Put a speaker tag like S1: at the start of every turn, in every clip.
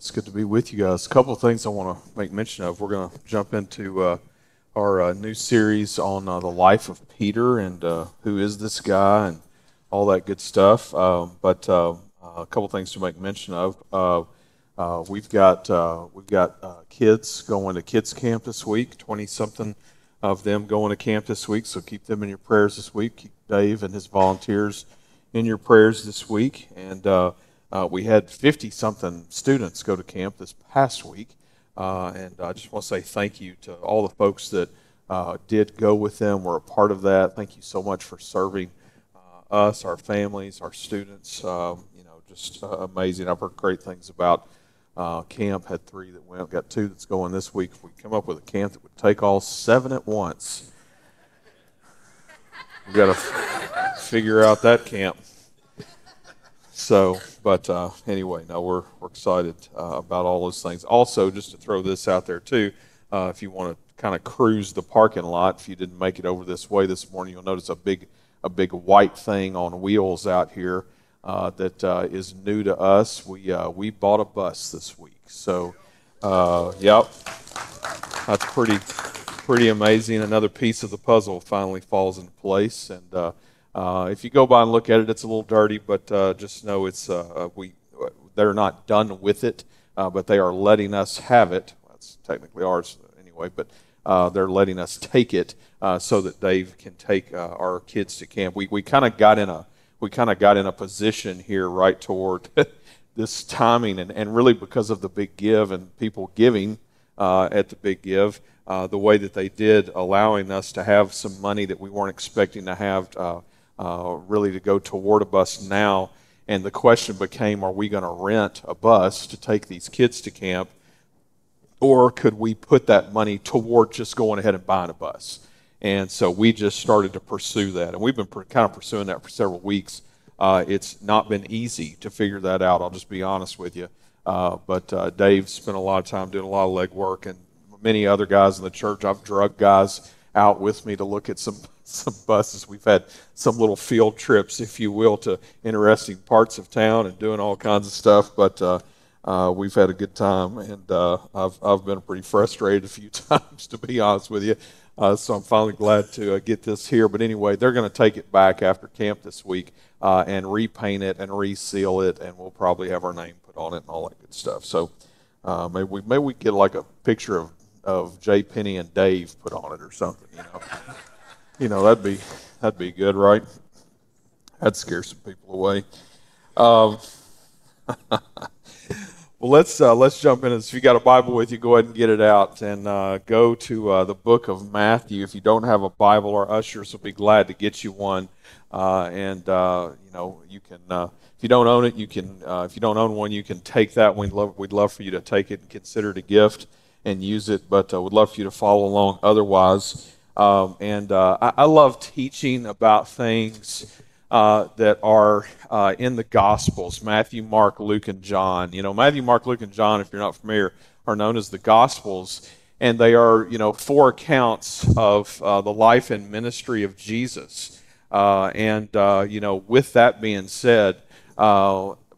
S1: It's good to be with you guys. A couple of things I want to make mention of. We're going to jump into uh, our uh, new series on uh, the life of Peter and uh, who is this guy and all that good stuff. Um, but uh, a couple of things to make mention of. Uh, we've got we've got kids going to kids camp this week. Twenty something of them going to camp this week. So keep them in your prayers this week. Keep Dave and his volunteers in your prayers this week. And uh, we had 50 something students go to camp this past week. Uh, and I just want to say thank you to all the folks that uh, did go with them, were a part of that. Thank you so much for serving uh, us, our families, our students. Um, you know, just uh, amazing. I've heard great things about uh, camp. Had three that went, got two that's going this week. If we come up with a camp that would take all seven at once, we've got to f- figure out that camp. So, but uh, anyway, no, we're, we're excited uh, about all those things. Also, just to throw this out there too, uh, if you want to kind of cruise the parking lot, if you didn't make it over this way this morning, you'll notice a big a big white thing on wheels out here uh, that uh, is new to us. We uh, we bought a bus this week, so yep, that's pretty pretty amazing. Another piece of the puzzle finally falls into place, and uh, if you go by and look at it, it's a little dirty, but uh, just know it's uh, we they're not done with it, uh, but they are letting us have it. That's technically ours anyway, but uh, they're letting us take it uh, so that Dave can take our kids to camp. We we kind of got in a we kind of got in a position here right toward this timing, and, and really because of the big give and people giving at the big give. the way that they did, allowing us to have some money that we weren't expecting to have uh, really to go toward a bus now. And the question became are we going to rent a bus to take these kids to camp? Or could we put that money toward just going ahead and buying a bus? And so we just started to pursue that. And we've been kind of pursuing that for several weeks. Uh, it's not been easy to figure that out, I'll just be honest with you. Uh, but uh, Dave spent a lot of time doing a lot of legwork, and many other guys in the church. I've drugged guys out with me to look at some some buses. We've had some little field trips, if you will, to interesting parts of town and doing all kinds of stuff. But uh, uh, we've had a good time, and uh, I've I've been pretty frustrated a few times, to be honest with you. Uh, so I'm finally glad to uh, get this here. But anyway, they're going to take it back after camp this week uh, and repaint it and reseal it, and we'll probably have our name put on it and all that good stuff. So maybe we maybe we get like a picture of of Jay Penny and Dave put on it or something, you know. You know, that'd be that'd be good, right? That'd scare some people away. Um, well, let's uh, let's jump in. If you got a Bible with you, go ahead and get it out and uh, go to uh, the book of Matthew. If you don't have a Bible, our ushers will be glad to get you one. Uh, and uh, you know, you can uh, if you don't own it, you can. if you don't own one, you can take that. We'd love we'd love for you to take it and consider it a gift and use it. But uh, would love for you to follow along. Otherwise. Um, and uh, I, I, love teaching about things uh, that are uh, in the Gospels Matthew, Mark, Luke, and John. You know, Matthew, Mark, Luke, and John, if you're not familiar, are known as the Gospels. And they are, you know, four accounts of uh, the life and ministry of Jesus. Uh, and, uh, you know, with that being said,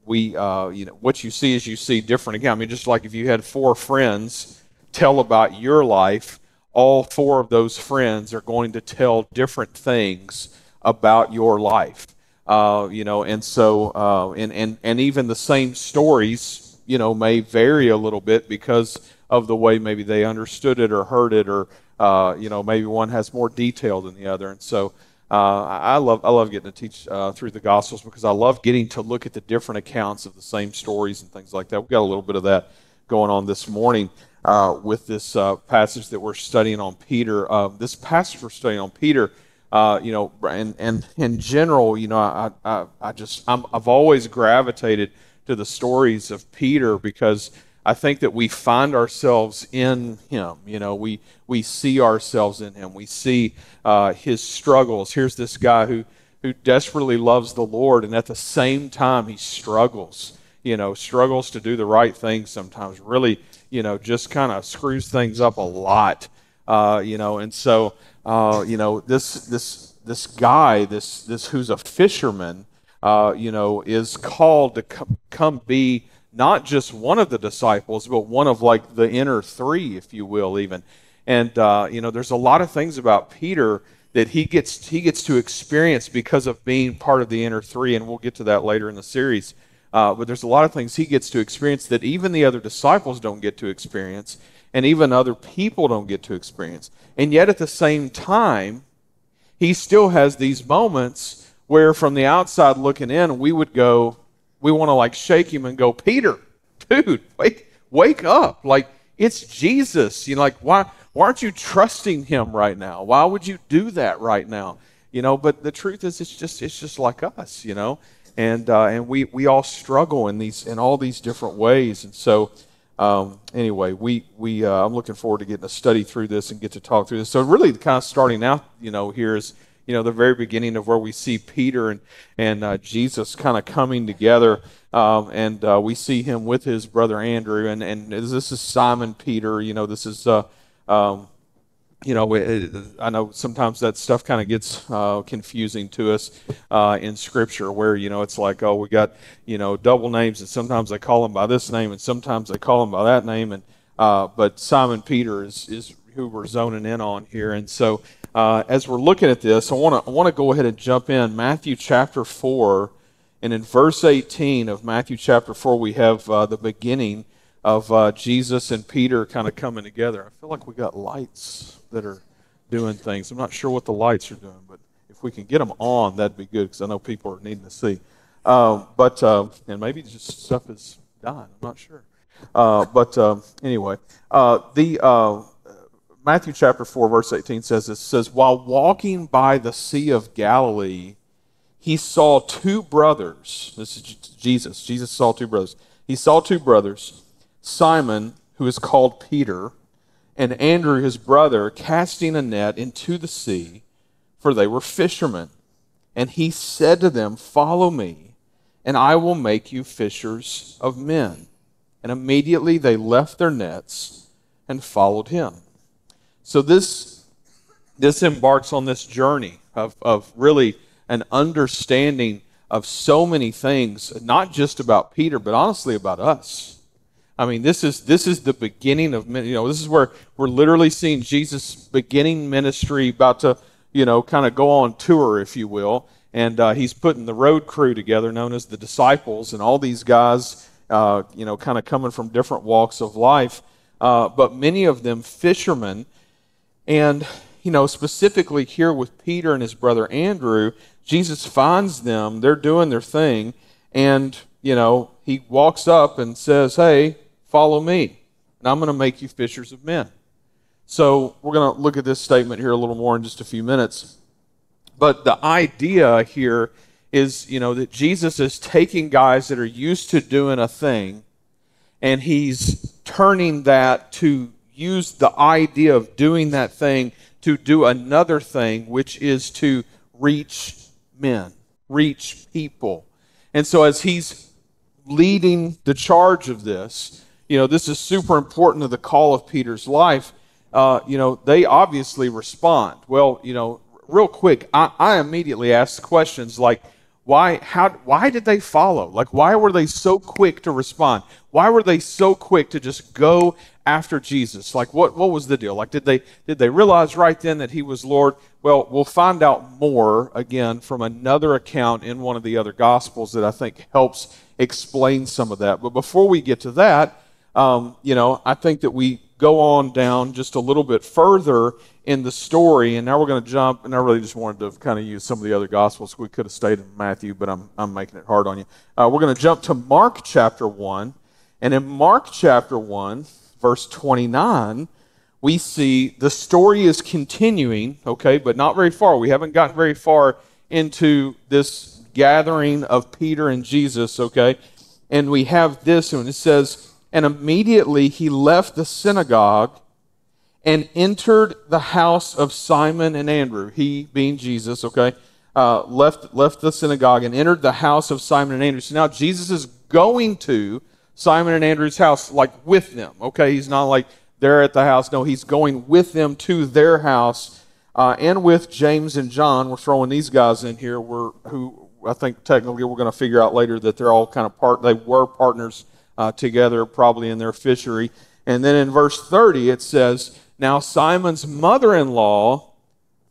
S1: we, you know, what you see is you see different again. I mean, just like if you had four friends tell about your life, all four of those friends are going to tell different things about your life. Uh, you know, and so, uh, and, and, and even the same stories, you know, may vary a little bit because of the way maybe they understood it or heard it, or, uh, you know, maybe one has more detail than the other. And so, uh, I love I love getting to teach uh, through the Gospels because I love getting to look at the different accounts of the same stories and things like that. We've got a little bit of that going on this morning uh, with this uh, passage that we're studying on Peter. Uh, this passage we're studying on Peter, uh, you know, and, and in general, you know, I, I, I just, i have always gravitated to the stories of Peter because I think that we find ourselves in him. You know, we, we see ourselves in him. We see uh, his struggles. Here's this guy who, who desperately loves the Lord, and at the same time, he struggles. You know, struggles to do the right thing sometimes, really you know, just kind of screws things up a lot, uh, you know, and so, uh, you know, this, this, this guy, this, this who's a fisherman, uh, you know, is called to come, come be not just one of the disciples, but one of like the inner three, if you will, even. And uh, you know, there's a lot of things about Peter that he gets he gets to experience because of being part of the inner three, and we'll get to that later in the series. Uh, but there's a lot of things he gets to experience that even the other disciples don't get to experience, and even other people don't get to experience. And yet, at the same time, he still has these moments where, from the outside looking in, we would go, we want to like shake him and go, Peter, dude, wake, wake up! Like it's Jesus. You know, like why? Why aren't you trusting him right now? Why would you do that right now? You know, but the truth is, it's just it's just like us, you know, and uh, and we we all struggle in these in all these different ways, and so. Um, anyway, we we uh, I'm looking forward to getting a study through this and get to talk through this. So really, kind of starting out, you know, here is you know the very beginning of where we see Peter and and uh, Jesus kind of coming together, um, and uh, we see him with his brother Andrew, and and this is Simon Peter. You know, this is uh, um, you know, I know sometimes that stuff kind of gets uh, confusing to us uh, in Scripture, where you know it's like, oh, we got you know double names, and sometimes they call them by this name, and sometimes they call them by that name, and uh, but Simon Peter is is who we're zoning in on here, and so uh, as we're looking at this, I want to I want to go ahead and jump in. Matthew chapter four, and in verse eighteen of Matthew chapter four, we have uh, the beginning of uh, Jesus and Peter kind of coming together. I feel like we got lights that are doing things. I'm not sure what the lights are doing, but if we can get them on, that'd be good because I know people are needing to see. Um, but uh, and maybe just stuff is dying. I'm not sure. Uh, but um, anyway, uh, the uh, Matthew chapter four verse 18 says this says while walking by the sea of Galilee, he saw two brothers. This is Jesus. Jesus saw two brothers. He saw two brothers Simon, who is called Peter, and Andrew, his brother, casting a net into the sea, for they were fishermen. And he said to them, Follow me, and I will make you fishers of men. And immediately they left their nets and followed him. So this, this embarks on this journey of, of really an understanding of so many things, not just about Peter, but honestly about us. I mean, this is this is the beginning of you know this is where we're literally seeing Jesus' beginning ministry about to you know kind of go on tour, if you will, and uh, he's putting the road crew together, known as the disciples, and all these guys, uh, you know, kind of coming from different walks of life, uh, but many of them fishermen, and you know specifically here with Peter and his brother Andrew, Jesus finds them, they're doing their thing, and you know he walks up and says, "Hey." Follow me, and I'm going to make you fishers of men. So we're going to look at this statement here a little more in just a few minutes. But the idea here is, you know, that Jesus is taking guys that are used to doing a thing and he's turning that to use the idea of doing that thing to do another thing, which is to reach men, reach people. And so as he's leading the charge of this, you know, this is super important to the call of Peter's life. Uh, you know, they obviously respond. Well, you know, real quick, I, I immediately asked questions like, why, how, why did they follow? Like, why were they so quick to respond? Why were they so quick to just go after Jesus? Like, what, what was the deal? Like, did they, did they realize right then that he was Lord? Well, we'll find out more again from another account in one of the other Gospels that I think helps explain some of that. But before we get to that, um, you know, I think that we go on down just a little bit further in the story, and now we're going to jump. And I really just wanted to kind of use some of the other gospels. We could have stayed in Matthew, but I'm I'm making it hard on you. Uh, we're going to jump to Mark chapter one, and in Mark chapter one, verse 29 we see the story is continuing, okay, but not very far. We haven't gotten very far into this gathering of Peter and Jesus, okay? And we have this, and it says, and immediately he left the synagogue and entered the house of Simon and Andrew. He being Jesus, okay, uh, left, left the synagogue and entered the house of Simon and Andrew. So now Jesus is going to Simon and Andrew's house, like with them, okay? He's not like they're at the house. No, he's going with them to their house uh, and with James and John. We're throwing these guys in here, we're, who I think technically we're going to figure out later that they're all kind of part, they were partners uh, together, probably in their fishery. And then in verse 30, it says, Now Simon's mother in law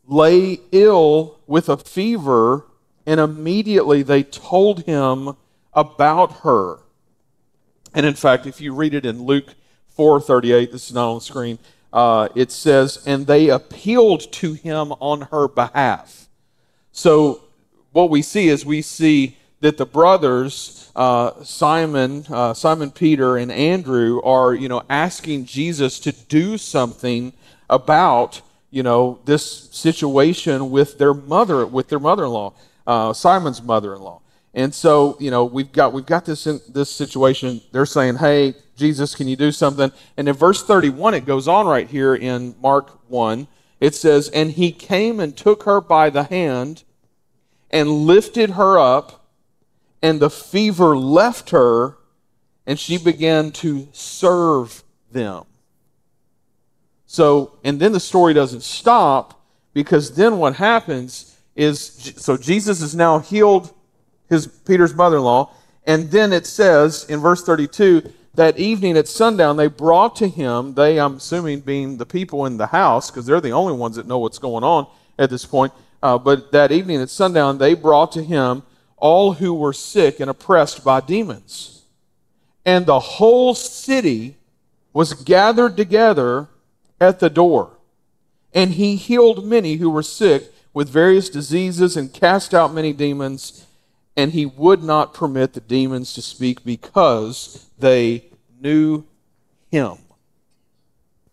S1: lay ill with a fever, and immediately they told him about her. And in fact, if you read it in Luke 4:38, this is not on the screen, uh, it says, "And they appealed to him on her behalf." So what we see is we see that the brothers uh, Simon, uh, Simon Peter, and Andrew are you know asking Jesus to do something about you know this situation with their mother with their mother-in-law, uh, Simon's mother-in-law. And so, you know, we've got we've got this in, this situation. They're saying, "Hey, Jesus, can you do something?" And in verse 31, it goes on right here in Mark 1. It says, "And he came and took her by the hand and lifted her up, and the fever left her, and she began to serve them." So, and then the story doesn't stop because then what happens is so Jesus is now healed his Peter's mother-in-law. And then it says in verse 32 that evening at sundown they brought to him, they I'm assuming being the people in the house because they're the only ones that know what's going on at this point. Uh, but that evening at sundown they brought to him all who were sick and oppressed by demons. And the whole city was gathered together at the door. And he healed many who were sick with various diseases and cast out many demons and he would not permit the demons to speak because they knew him.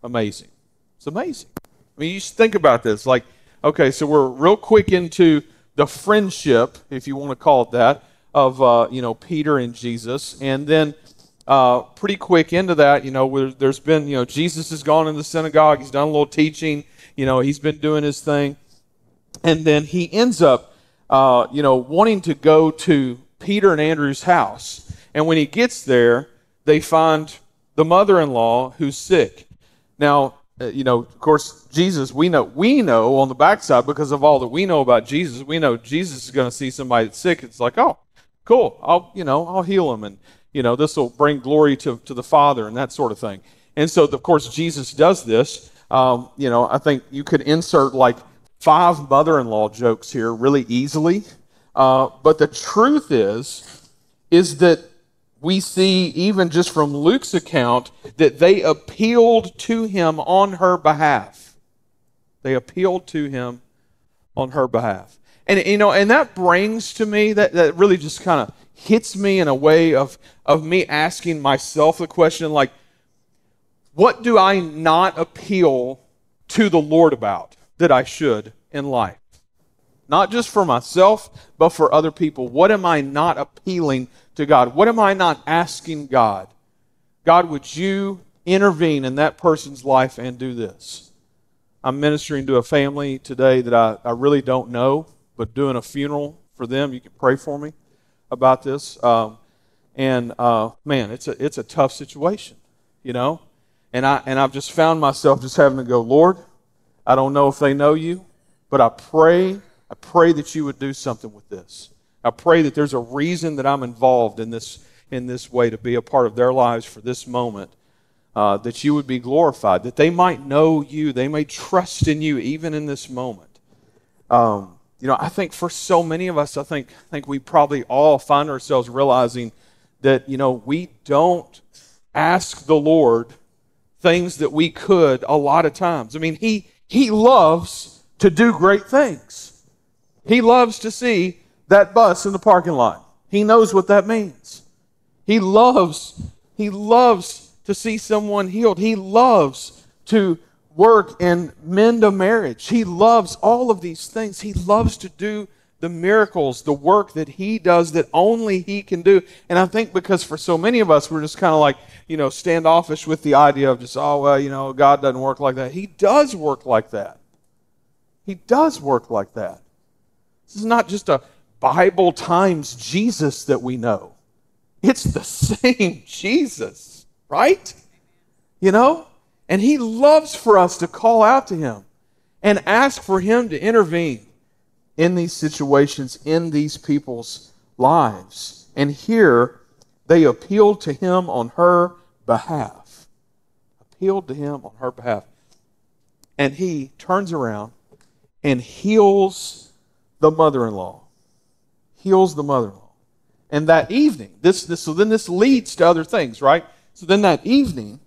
S1: Amazing. It's amazing. I mean, you just think about this. Like, okay, so we're real quick into the friendship, if you want to call it that, of uh, you know Peter and Jesus, and then uh, pretty quick into that, you know, there's been you know Jesus has gone in the synagogue, he's done a little teaching, you know, he's been doing his thing, and then he ends up uh, you know, wanting to go to Peter and Andrew's house. And when he gets there, they find the mother-in-law who's sick. Now, uh, you know, of course, Jesus, we know, we know on the backside because of all that we know about Jesus, we know Jesus is going to see somebody that's sick. It's like, oh, cool. I'll, you know, I'll heal him. And, you know, this will bring glory to, to the Father and that sort of thing. And so, of course, Jesus does this. Um, you know, I think you could insert like five mother in law jokes here really easily. Uh, but the truth is, is that we see, even just from Luke's account, that they appealed to him on her behalf. They appealed to him on her behalf. And, you know, and that brings to me, that, that really just kind of hits me in a way of, of me asking myself the question, like, what do I not appeal to the Lord about? that I should in life. Not just for myself, but for other people. What am I not appealing to God? What am I not asking God? God, would you intervene in that person's life and do this? I'm ministering to a family today that I, I really don't know, but doing a funeral for them. You can pray for me about this. Um, and uh, man, it's a it's a tough situation, you know. And I and I've just found myself just having to go, Lord, I don't know if they know you, but I pray, I pray that you would do something with this. I pray that there's a reason that I'm involved in this in this way to be a part of their lives for this moment. Uh, that you would be glorified, that they might know you, they may trust in you even in this moment. Um, you know, I think for so many of us, I think I think we probably all find ourselves realizing that you know we don't ask the Lord things that we could a lot of times. I mean, he he loves to do great things. He loves to see that bus in the parking lot. He knows what that means. He loves, he loves to see someone healed. He loves to work and mend a marriage. He loves all of these things. He loves to do the miracles, the work that he does that only he can do. And I think because for so many of us, we're just kind of like, you know, standoffish with the idea of just, oh, well, you know, God doesn't work like that. He does work like that. He does work like that. This is not just a Bible times Jesus that we know, it's the same Jesus, right? You know? And he loves for us to call out to him and ask for him to intervene in these situations, in these people's lives. And here They appealed to him on her behalf. Appealed to him on her behalf. And he turns around and heals the mother in law. Heals the mother in law. And that evening, this, this, so then this leads to other things, right? So then that evening,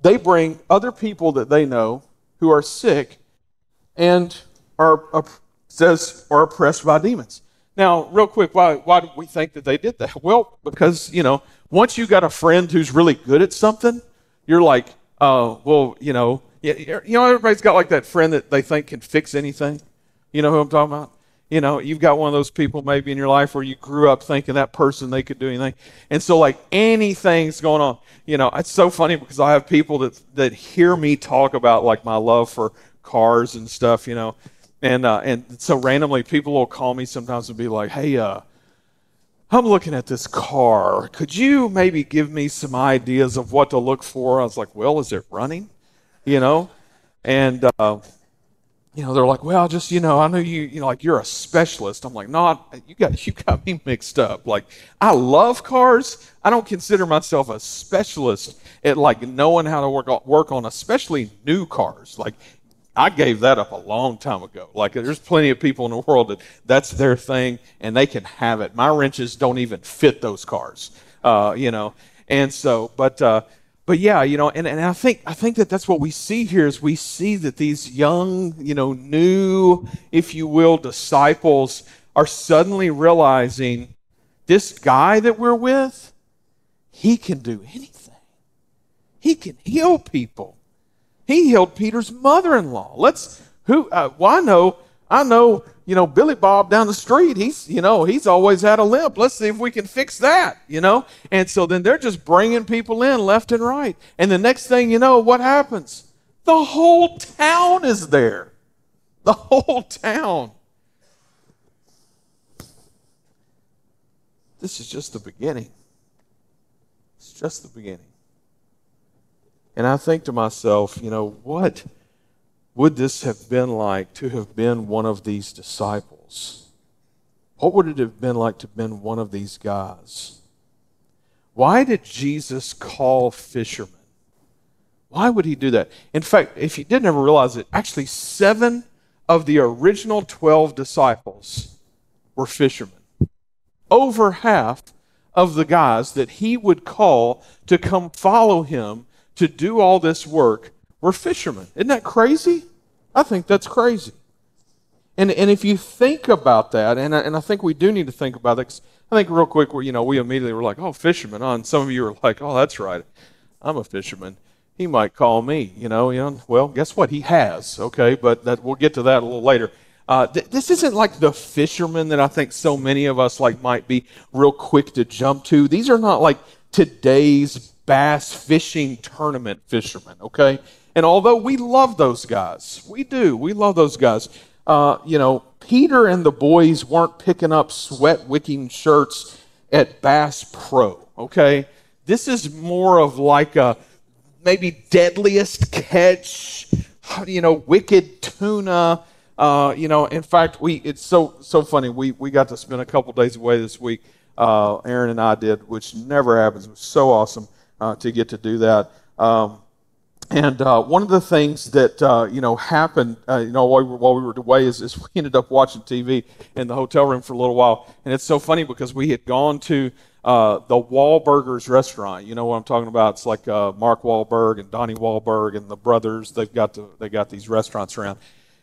S1: they bring other people that they know who are sick and are, says, are oppressed by demons. Now, real quick, why, why do we think that they did that? Well, because, you know, once you got a friend who's really good at something, you're like, uh, well, you know, you know, everybody's got like that friend that they think can fix anything. You know who I'm talking about? You know, you've got one of those people maybe in your life where you grew up thinking that person they could do anything, and so like anything's going on. You know, it's so funny because I have people that that hear me talk about like my love for cars and stuff. You know, and uh, and so randomly people will call me sometimes and be like, "Hey, uh, I'm looking at this car. Could you maybe give me some ideas of what to look for?" I was like, "Well, is it running?" You know, and uh, you know they're like, "Well, just you know, I know you, you know, like you're a specialist." I'm like, "No, you got you got me mixed up. Like, I love cars. I don't consider myself a specialist at like knowing how to work work on especially new cars. Like, I gave that up a long time ago. Like, there's plenty of people in the world that that's their thing and they can have it. My wrenches don't even fit those cars, uh, you know. And so, but, uh, but yeah, you know, and, and I think I think that that's what we see here is we see that these young, you know, new, if you will, disciples are suddenly realizing this guy that we're with, he can do anything. He can heal people. He healed Peter's mother-in-law. Let's who? Uh, well, I know, I know. You know, Billy Bob down the street. He's, you know, he's always had a limp. Let's see if we can fix that. You know, and so then they're just bringing people in left and right. And the next thing you know, what happens? The whole town is there. The whole town. This is just the beginning. It's just the beginning. And I think to myself, you know, what would this have been like to have been one of these disciples? What would it have been like to have been one of these guys? Why did Jesus call fishermen? Why would he do that? In fact, if you didn't ever realize it, actually seven of the original 12 disciples were fishermen. Over half of the guys that he would call to come follow him to do all this work were fishermen. Isn't that crazy? I think that's crazy. And, and if you think about that, and I, and I think we do need to think about it, I think real quick, you know, we immediately were like, oh, fisherman. Oh, and some of you are like, oh, that's right. I'm a fisherman. He might call me, you know. You know well, guess what? He has, okay? But that, we'll get to that a little later. Uh, th- this isn't like the fisherman that I think so many of us like might be real quick to jump to. These are not like today's bass fishing tournament fishermen, okay? And although we love those guys, we do, we love those guys. Uh, you know, Peter and the boys weren't picking up sweat wicking shirts at Bass Pro, okay? This is more of like a maybe deadliest catch, you know, wicked tuna. Uh, you know, in fact, we it's so so funny. We we got to spend a couple days away this week. Uh, Aaron and I did, which never happens. It was so awesome uh, to get to do that. Um, and uh, one of the things that uh, you know happened, uh, you know, while we, were, while we were away, is, is, we ended up watching TV in the hotel room for a little while, and it's so funny because we had gone to uh, the Wahlburgers restaurant. You know what I'm talking about? It's like uh, Mark Wahlberg and Donnie Wahlberg and the brothers. They've got the, they got these restaurants around,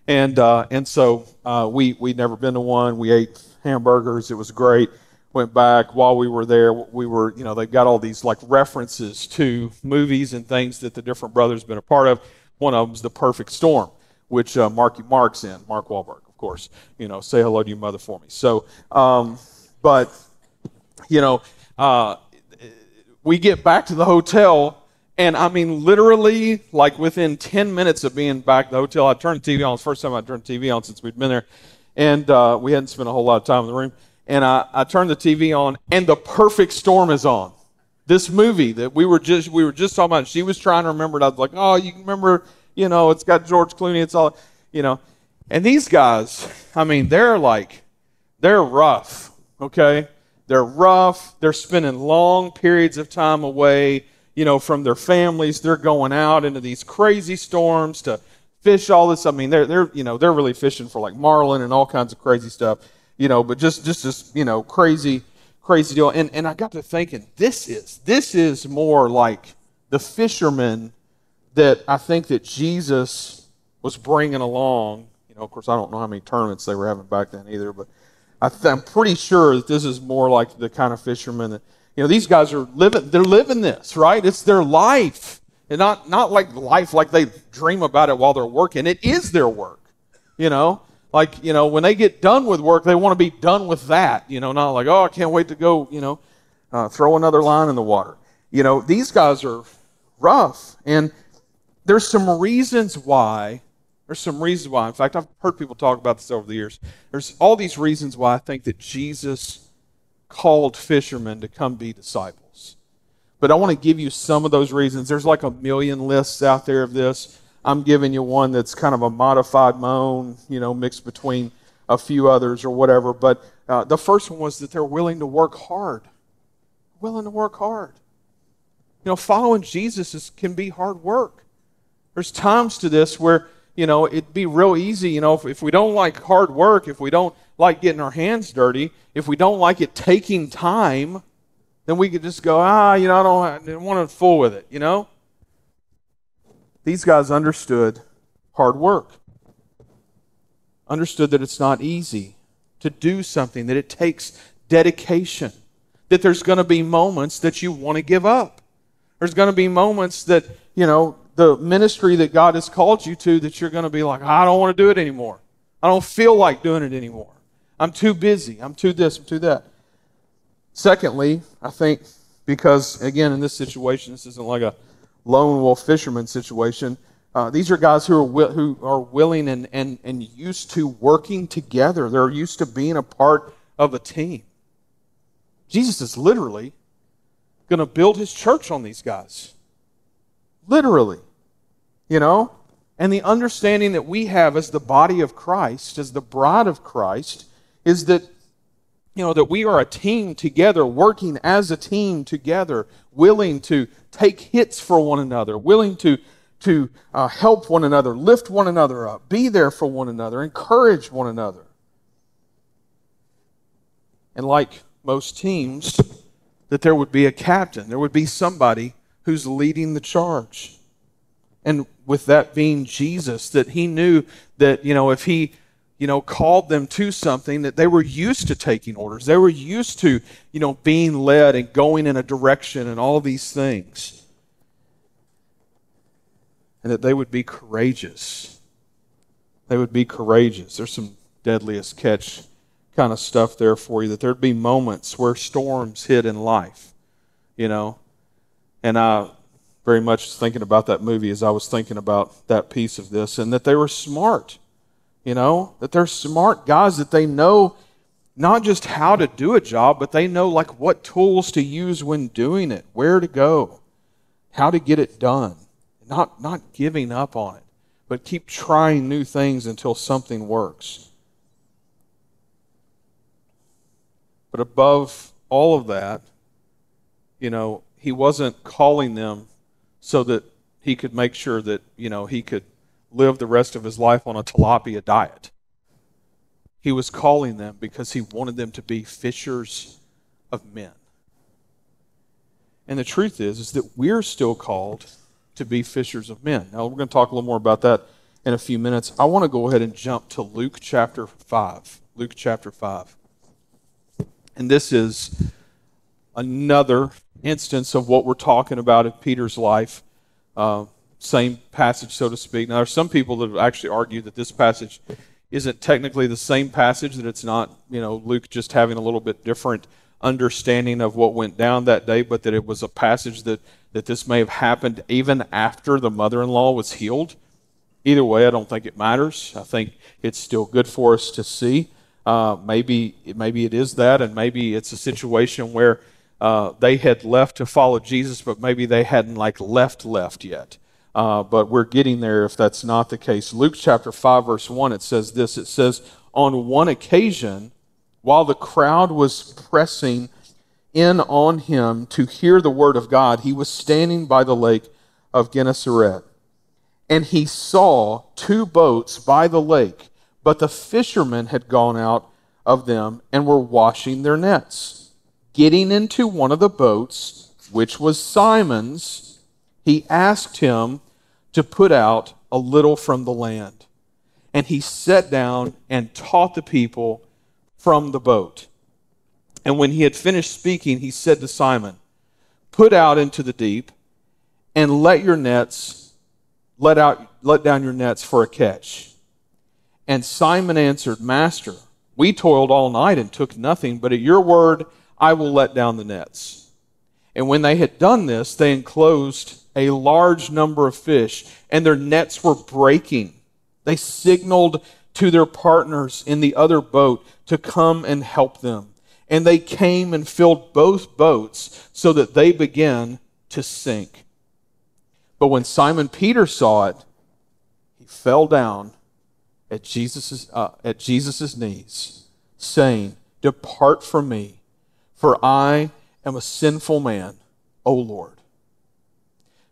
S1: and uh, and so we we'd never been to one. We ate hamburgers. It was great went back while we were there. We were you know they've got all these like references to movies and things that the different brothers been a part of. One of them's the perfect storm which uh, marky mark's in mark Wahlberg, of course. You know say hello to your mother for me. So um, but you know uh, we get back to the hotel and i mean literally like within 10 minutes of being back at the hotel i turned the tv on. It's the first time i turned tv on since we'd been there. And uh, we hadn't spent a whole lot of time in the room and I, I turned the TV on, and The Perfect Storm is on. This movie that we were just we were just talking about. She was trying to remember it. I was like, oh, you remember? You know, it's got George Clooney. It's all, you know. And these guys, I mean, they're like, they're rough. Okay, they're rough, they're spending long periods of time away, you know, from their families. They're going out into these crazy storms to fish all this. I mean, they're they're you know they're really fishing for like marlin and all kinds of crazy stuff, you know. But just just this you know crazy crazy deal. And and I got to thinking, this is this is more like the fishermen that I think that Jesus was bringing along. You know, of course, I don't know how many tournaments they were having back then either, but I i'm pretty sure that this is more like the kind of fishermen that you know these guys are living. They're living this right. It's their life. And not, not like life like they dream about it while they're working. It is their work. You know? Like, you know, when they get done with work, they want to be done with that. You know, not like, oh, I can't wait to go, you know, uh, throw another line in the water. You know, these guys are rough. And there's some reasons why. There's some reasons why. In fact, I've heard people talk about this over the years. There's all these reasons why I think that Jesus called fishermen to come be disciples. But I want to give you some of those reasons. There's like a million lists out there of this. I'm giving you one that's kind of a modified my own, you know, mixed between a few others or whatever. But uh, the first one was that they're willing to work hard. Willing to work hard. You know, following Jesus is, can be hard work. There's times to this where, you know, it'd be real easy, you know, if, if we don't like hard work, if we don't like getting our hands dirty, if we don't like it taking time, then we could just go, ah, you know, I don't, I don't want to fool with it, you know? These guys understood hard work, understood that it's not easy to do something, that it takes dedication, that there's going to be moments that you want to give up. There's going to be moments that, you know, the ministry that God has called you to, that you're going to be like, I don't want to do it anymore. I don't feel like doing it anymore. I'm too busy. I'm too this, I'm too that. Secondly, I think because, again, in this situation, this isn't like a lone wolf fisherman situation. Uh, these are guys who are, wi- who are willing and, and, and used to working together. They're used to being a part of a team. Jesus is literally going to build his church on these guys. Literally. You know? And the understanding that we have as the body of Christ, as the bride of Christ, is that you know, that we are a team together, working as a team together, willing to take hits for one another, willing to, to uh, help one another, lift one another up, be there for one another, encourage one another. And like most teams, that there would be a captain, there would be somebody who's leading the charge. And with that being Jesus, that he knew that, you know, if he you know, called them to something that they were used to taking orders. They were used to, you know, being led and going in a direction and all these things. And that they would be courageous. They would be courageous. There's some deadliest catch kind of stuff there for you. That there'd be moments where storms hit in life, you know. And I very much thinking about that movie as I was thinking about that piece of this, and that they were smart you know, that they're smart guys, that they know not just how to do a job, but they know like what tools to use when doing it, where to go, how to get it done. Not, not giving up on it, but keep trying new things until something works. But above all of that, you know, he wasn't calling them so that he could make sure that, you know, he could live the rest of his life on a tilapia diet. He was calling them because he wanted them to be fishers of men. And the truth is, is that we're still called to be fishers of men. Now, we're going to talk a little more about that in a few minutes. I want to go ahead and jump to Luke chapter 5. Luke chapter 5. And this is another instance of what we're talking about in Peter's life. Uh, same passage, so to speak. Now, there are some people that have actually argued that this passage isn't technically the same passage, that it's not, you know, Luke just having a little bit different understanding of what went down that day, but that it was a passage that, that this may have happened even after the mother in law was healed. Either way, I don't think it matters. I think it's still good for us to see. Uh, maybe, maybe it is that, and maybe it's a situation where uh, they had left to follow Jesus, but maybe they hadn't like left left yet. Uh, but we're getting there if that's not the case. Luke chapter 5, verse 1, it says this it says, On one occasion, while the crowd was pressing in on him to hear the word of God, he was standing by the lake of Gennesaret. And he saw two boats by the lake, but the fishermen had gone out of them and were washing their nets. Getting into one of the boats, which was Simon's, he asked him to put out a little from the land. And he sat down and taught the people from the boat. And when he had finished speaking, he said to Simon, Put out into the deep and let your nets, let, out, let down your nets for a catch. And Simon answered, Master, we toiled all night and took nothing, but at your word I will let down the nets. And when they had done this, they enclosed a large number of fish, and their nets were breaking. They signaled to their partners in the other boat to come and help them. And they came and filled both boats so that they began to sink. But when Simon Peter saw it, he fell down at Jesus' uh, at Jesus's knees, saying, "Depart from me, for I am a sinful man, O Lord."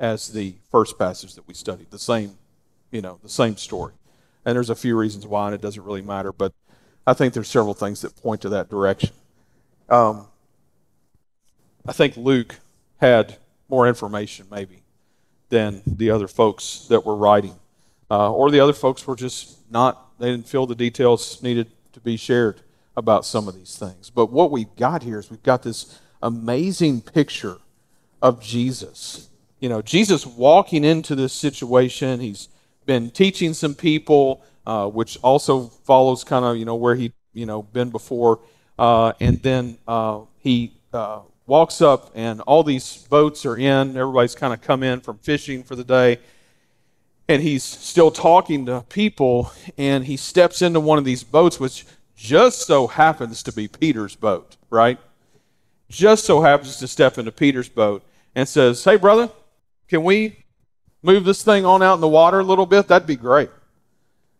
S1: as the first passage that we studied, the same, you know, the same story. And there's a few reasons why, and it doesn't really matter, but I think there's several things that point to that direction. Um, I think Luke had more information, maybe, than the other folks that were writing. Uh, or the other folks were just not, they didn't feel the details needed to be shared about some of these things. But what we've got here is we've got this amazing picture of Jesus. You know, Jesus walking into this situation, he's been teaching some people, uh, which also follows kind of, you know, where he, you know, been before. Uh, and then uh, he uh, walks up, and all these boats are in. Everybody's kind of come in from fishing for the day. And he's still talking to people, and he steps into one of these boats, which just so happens to be Peter's boat, right? Just so happens to step into Peter's boat and says, Hey, brother, can we move this thing on out in the water a little bit? That'd be great.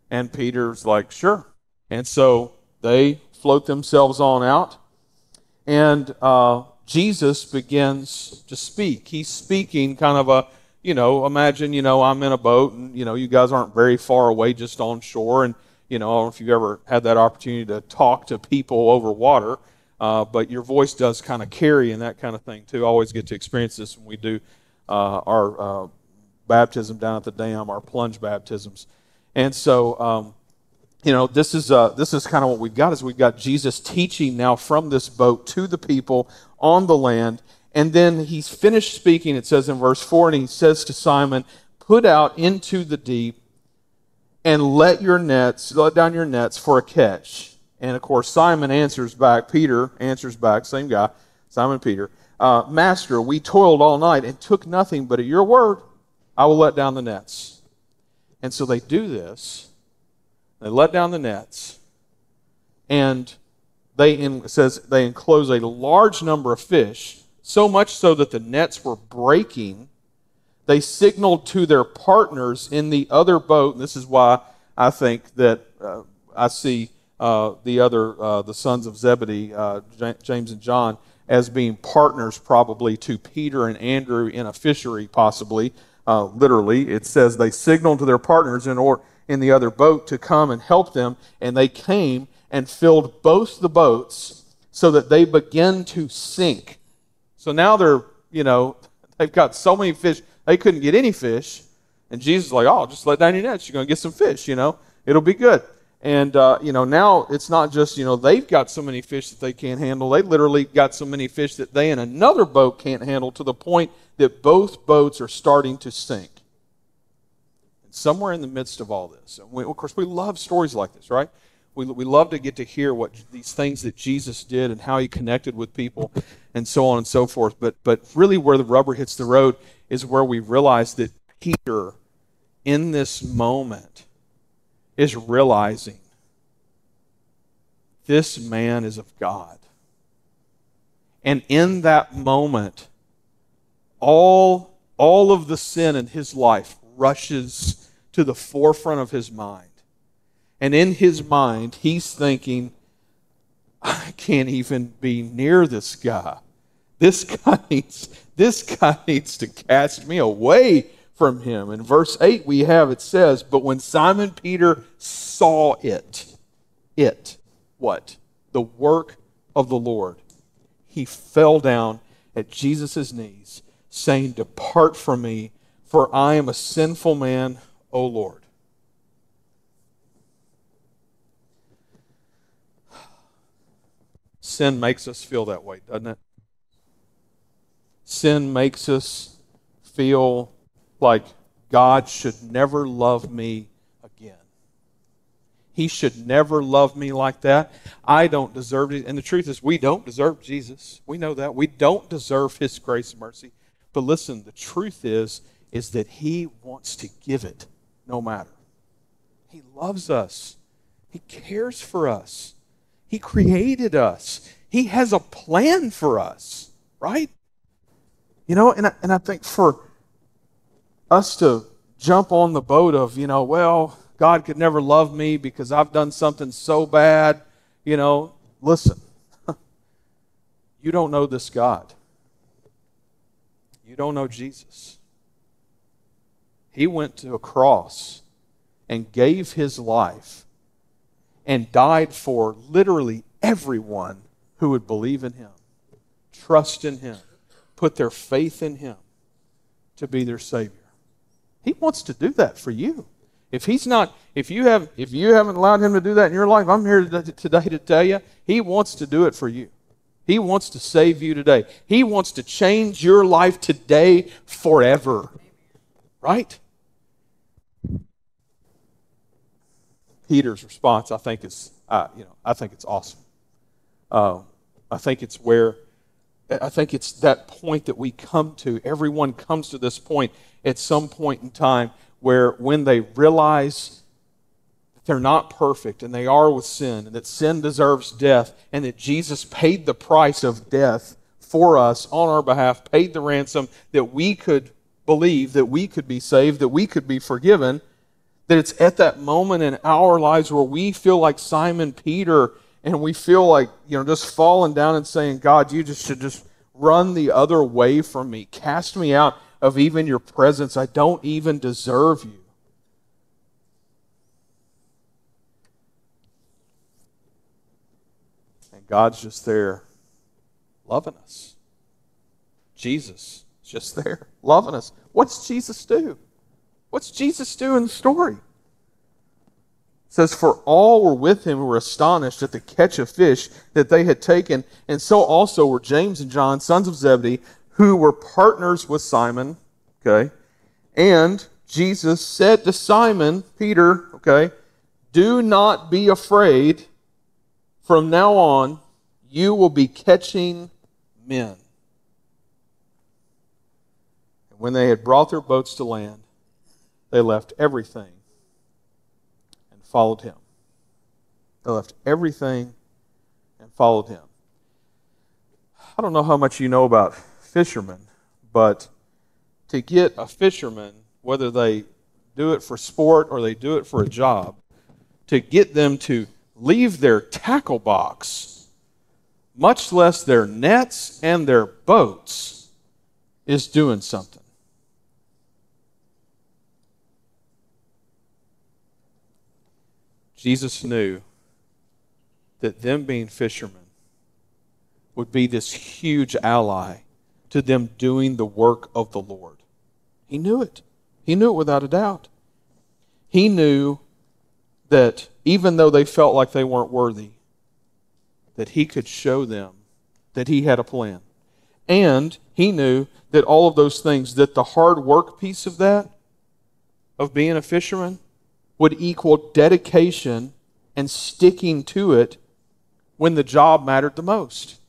S1: And Peter's like, Sure. And so they float themselves on out. And uh, Jesus begins to speak. He's speaking kind of a, you know, imagine, you know, I'm in a boat and, you know, you guys aren't very far away just on shore. And, you know, I don't know if you've ever had that opportunity to talk to people over water, uh, but your voice does kind of carry and that kind of thing too. I always get to experience this when we do our uh, baptism down at the dam, our plunge baptisms. And so, um, you know, this is uh, this is kind of what we've got is we've got Jesus teaching now from this boat to the people on the land, and then he's finished speaking. It says in verse four, and he says to Simon, "Put out into the deep, and let your nets let down your nets for a catch." And of course, Simon answers back. Peter answers back. Same guy, Simon Peter. Uh, Master, we toiled all night and took nothing, but at your word, I will let down the nets. And so they do this they let down the nets, and they in, says they enclose a large number of fish, so much so that the nets were breaking. They signaled to their partners in the other boat, and this is why I think that uh, I see uh, the other, uh, the sons of Zebedee, uh, James and John, as being partners probably to Peter and Andrew in a fishery, possibly. Uh, literally, it says they signaled to their partners in order in the other boat to come and help them, and they came and filled both the boats so that they began to sink. So now they're, you know, they've got so many fish, they couldn't get any fish. And Jesus is like, oh, just let down your nets. You're going to get some fish, you know, it'll be good. And, uh, you know, now it's not just, you know, they've got so many fish that they can't handle. They literally got so many fish that they and another boat can't handle to the point that both boats are starting to sink somewhere in the midst of all this, we, of course, we love stories like this, right? we, we love to get to hear what these things that Jesus did and how he connected with people and so on and so forth. But, but really, where the rubber hits the road is where we realize that Peter, in this moment, is realizing this man is of God. And in that moment, all, all of the sin in his life rushes to the forefront of his mind. And in his mind, he's thinking, I can't even be near this guy. This guy needs, this guy needs to cast me away from him. In verse 8, we have it says, But when Simon Peter saw it, it, what? The work of the Lord, he fell down at Jesus' knees, saying, Depart from me, for I am a sinful man, O Lord. Sin makes us feel that way, doesn't it? Sin makes us feel like God should never love me again. He should never love me like that. I don't deserve it. And the truth is, we don't deserve Jesus. We know that. We don't deserve His grace and mercy. But listen, the truth is, is that He wants to give it no matter. He loves us. He cares for us. He created us. He has a plan for us, right? You know, and I, and I think for us to jump on the boat of, you know, well, God could never love me because I've done something so bad, you know, listen, you don't know this God. You don't know Jesus. He went to a cross and gave his life and died for literally everyone who would believe in him, trust in him, put their faith in him to be their savior. He wants to do that for you. If he's not if you have if you haven't allowed him to do that in your life, I'm here today to tell you, he wants to do it for you. He wants to save you today. He wants to change your life today forever. Right? Peter's response, I think, is, uh, you know, I think it's awesome. Uh, I think it's where, I think it's that point that we come to. Everyone comes to this point at some point in time where when they realize that they're not perfect and they are with sin and that sin deserves death and that Jesus paid the price of death for us on our behalf, paid the ransom that we could believe, that we could be saved, that we could be forgiven that it's at that moment in our lives where we feel like Simon Peter and we feel like, you know, just falling down and saying, God, you just should just run the other way from me. Cast me out of even your presence. I don't even deserve you. And God's just there loving us. Jesus is just there loving us. What's Jesus do? What's Jesus do in the story? It says, For all were with him who were astonished at the catch of fish that they had taken, and so also were James and John, sons of Zebedee, who were partners with Simon. Okay. And Jesus said to Simon, Peter, okay, do not be afraid. From now on, you will be catching men. And when they had brought their boats to land, they left everything followed him. They left everything and followed him. I don't know how much you know about fishermen, but to get a fisherman, whether they do it for sport or they do it for a job, to get them to leave their tackle box, much less their nets and their boats, is doing something. Jesus knew that them being fishermen would be this huge ally to them doing the work of the Lord. He knew it. He knew it without a doubt. He knew that even though they felt like they weren't worthy, that he could show them that he had a plan. And he knew that all of those things, that the hard work piece of that, of being a fisherman, would equal dedication and sticking to it when the job mattered the most.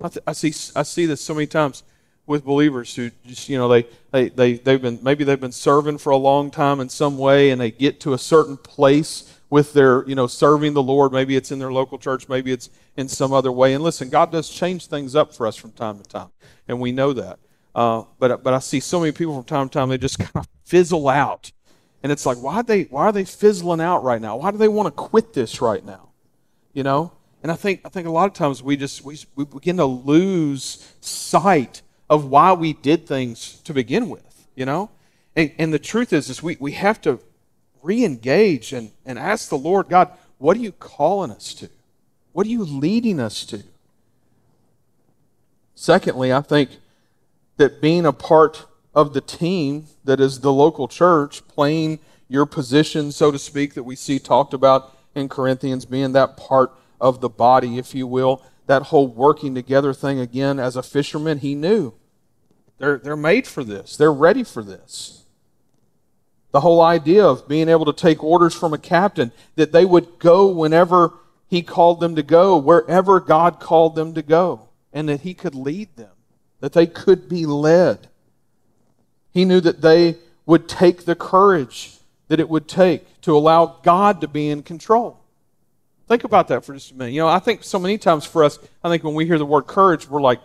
S1: I, th- I see I see this so many times with believers who just you know they, they they they've been maybe they've been serving for a long time in some way and they get to a certain place with their you know serving the Lord. Maybe it's in their local church maybe it's in some other way. And listen God does change things up for us from time to time and we know that. Uh, but but I see so many people from time to time they just kind of fizzle out and it's like why they why are they fizzling out right now why do they want to quit this right now you know and I think, I think a lot of times we just we, we begin to lose sight of why we did things to begin with, you know? And, and the truth is, is we, we have to re-engage and, and ask the Lord, God, what are you calling us to? What are you leading us to? Secondly, I think that being a part of the team that is the local church, playing your position, so to speak, that we see talked about in Corinthians, being that part of the body, if you will. That whole working together thing, again, as a fisherman, he knew. They're, they're made for this, they're ready for this. The whole idea of being able to take orders from a captain, that they would go whenever he called them to go, wherever God called them to go, and that he could lead them, that they could be led. He knew that they would take the courage that it would take to allow God to be in control. Think about that for just a minute. You know, I think so many times for us, I think when we hear the word courage, we're like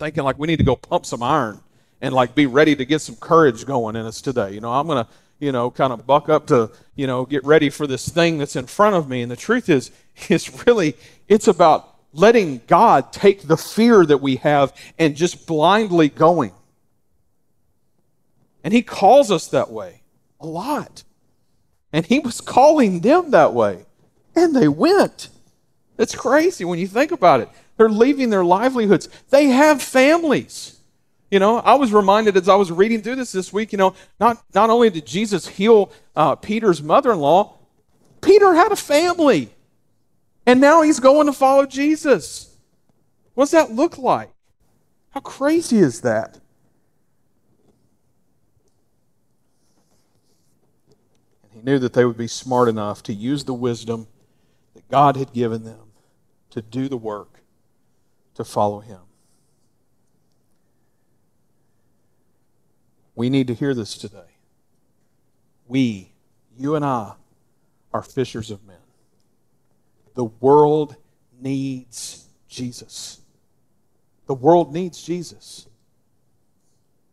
S1: thinking like we need to go pump some iron and like be ready to get some courage going in us today. You know, I'm going to, you know, kind of buck up to, you know, get ready for this thing that's in front of me. And the truth is, it's really, it's about letting God take the fear that we have and just blindly going. And He calls us that way a lot. And He was calling them that way. And they went. It's crazy when you think about it. They're leaving their livelihoods. They have families. You know, I was reminded as I was reading through this this week, you know, not, not only did Jesus heal uh, Peter's mother in law, Peter had a family. And now he's going to follow Jesus. What does that look like? How crazy is that? He knew that they would be smart enough to use the wisdom that God had given them to do the work, to follow Him. We need to hear this today. We, you and I, are fishers of men. The world needs Jesus. The world needs Jesus.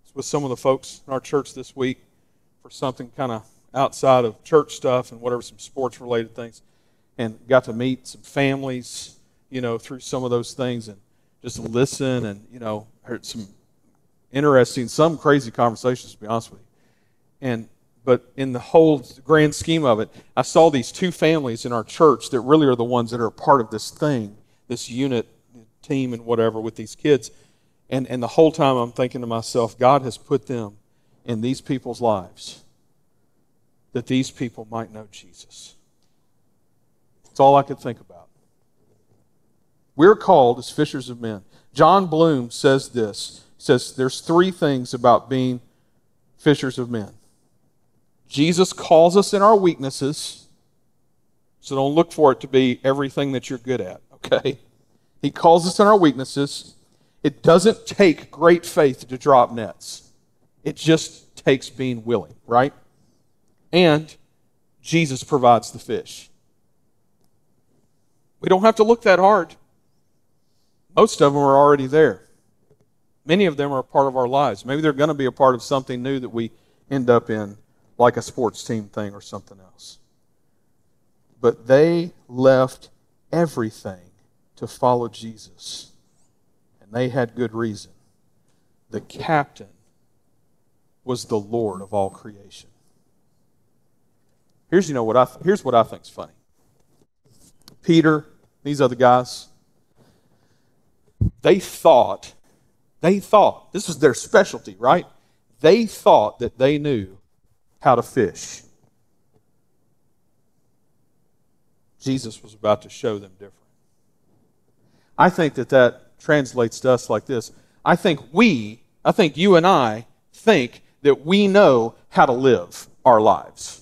S1: It's with some of the folks in our church this week for something kind of outside of church stuff and whatever, some sports related things and got to meet some families, you know, through some of those things and just listen and, you know, heard some interesting, some crazy conversations, to be honest with you. And, but in the whole grand scheme of it, I saw these two families in our church that really are the ones that are part of this thing, this unit, team, and whatever with these kids. And, and the whole time I'm thinking to myself, God has put them in these people's lives that these people might know Jesus. That's all I could think about. We're called as fishers of men. Jon Bloom says this. Says there's three things about being fishers of men. Jesus calls us in our weaknesses, so don't look for it to be everything that you're good at, okay? He calls us in our weaknesses. It doesn't take great faith to drop nets. It just takes being willing, right? And Jesus provides the fish. We don't have to look that hard. Most of them are already there. Many of them are a part of our lives. Maybe they're going to be a part of something new that we end up in, like a sports team thing or something else. But they left everything to follow Jesus. And they had good reason. The captain was the Lord of all creation. Here's you know what I th- here's what I think's funny. Peter, these other guys, they thought, they thought, this was their specialty, right? They thought that they knew how to fish. Jesus was about to show them different. I think that that translates to us like this. I think we, I think you and I think that we know how to live our lives.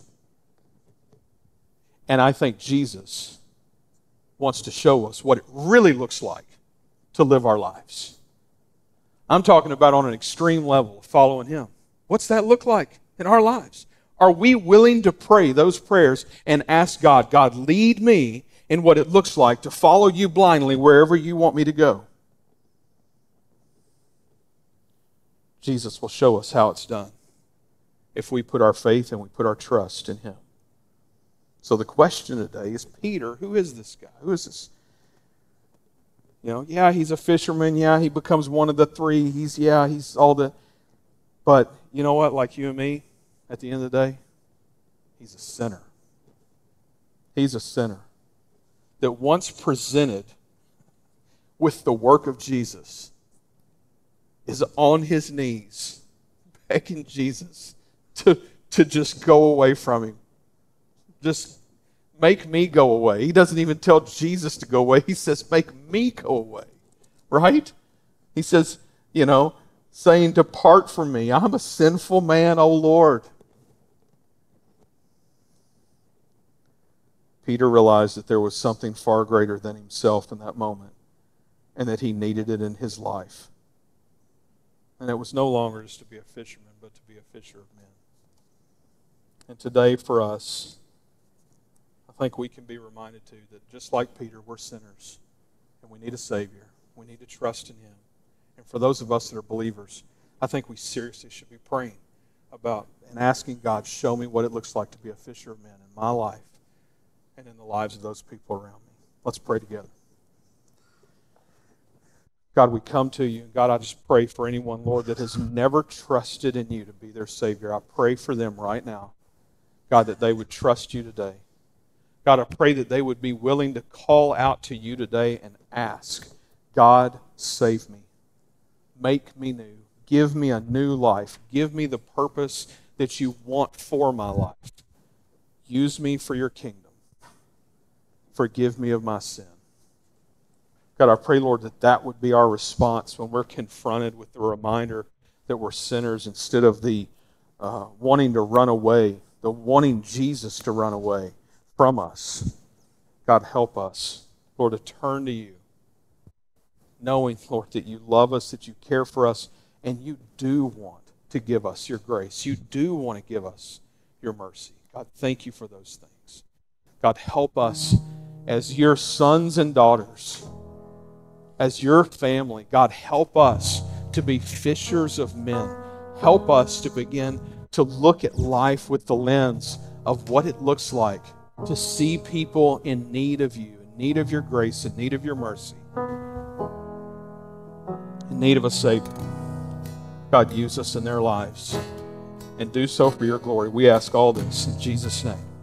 S1: And I think Jesus wants to show us what it really looks like to live our lives. I'm talking about on an extreme level following Him. What's that look like in our lives? Are we willing to pray those prayers and ask God, God, lead me in what it looks like to follow you blindly wherever you want me to go? Jesus will show us how it's done if we put our faith and we put our trust in Him. So the question today is Peter, who is this guy? Who is this? You know, yeah, he's a fisherman. Yeah, he becomes one of the three. He's, yeah, he's all the. But you know what? Like you and me, at the end of the day, he's a sinner. He's a sinner that once presented with the work of Jesus is on his knees begging Jesus to, to just go away from him just make me go away. He doesn't even tell Jesus to go away. He says, make me go away. Right? He says, you know, saying, Depart from me. I'm a sinful man, O Lord. Peter realized that there was something far greater than himself in that moment and that he needed it in his life. And it was no longer just to be a fisherman, but to be a fisher of men. And today for us, I think we can be reminded too that just like Peter, we're sinners and we need a Savior. We need to trust in Him. And for those of us that are believers, I think we seriously should be praying about and asking God, show me what it looks like to be a fisher of men in my life and in the lives of those people around me. Let's pray together. God, we come to you. God, I just pray for anyone, Lord, that has never trusted in you to be their Savior. I pray for them right now. God, that they would trust you today. God, I pray that they would be willing to call out to you today and ask, God, save me. Make me new. Give me a new life. Give me the purpose that you want for my life. Use me for your kingdom. Forgive me of my sin. God, I pray, Lord, that that would be our response when we're confronted with the reminder that we're sinners instead of the uh, wanting to run away, the wanting Jesus to run away from us. God, help us, Lord, to turn to you, knowing, Lord, that you love us, that you care for us, and you do want to give us your grace. You do want to give us your mercy. God, thank you for those things. God, help us as your sons and daughters, as your family. God, help us to be fishers of men. Help us to begin to look at life with the lens of what it looks like to see people in need of you, in need of your grace, in need of your mercy, in need of a Savior. God, use us in their lives and do so for your glory. We ask all this in Jesus' name.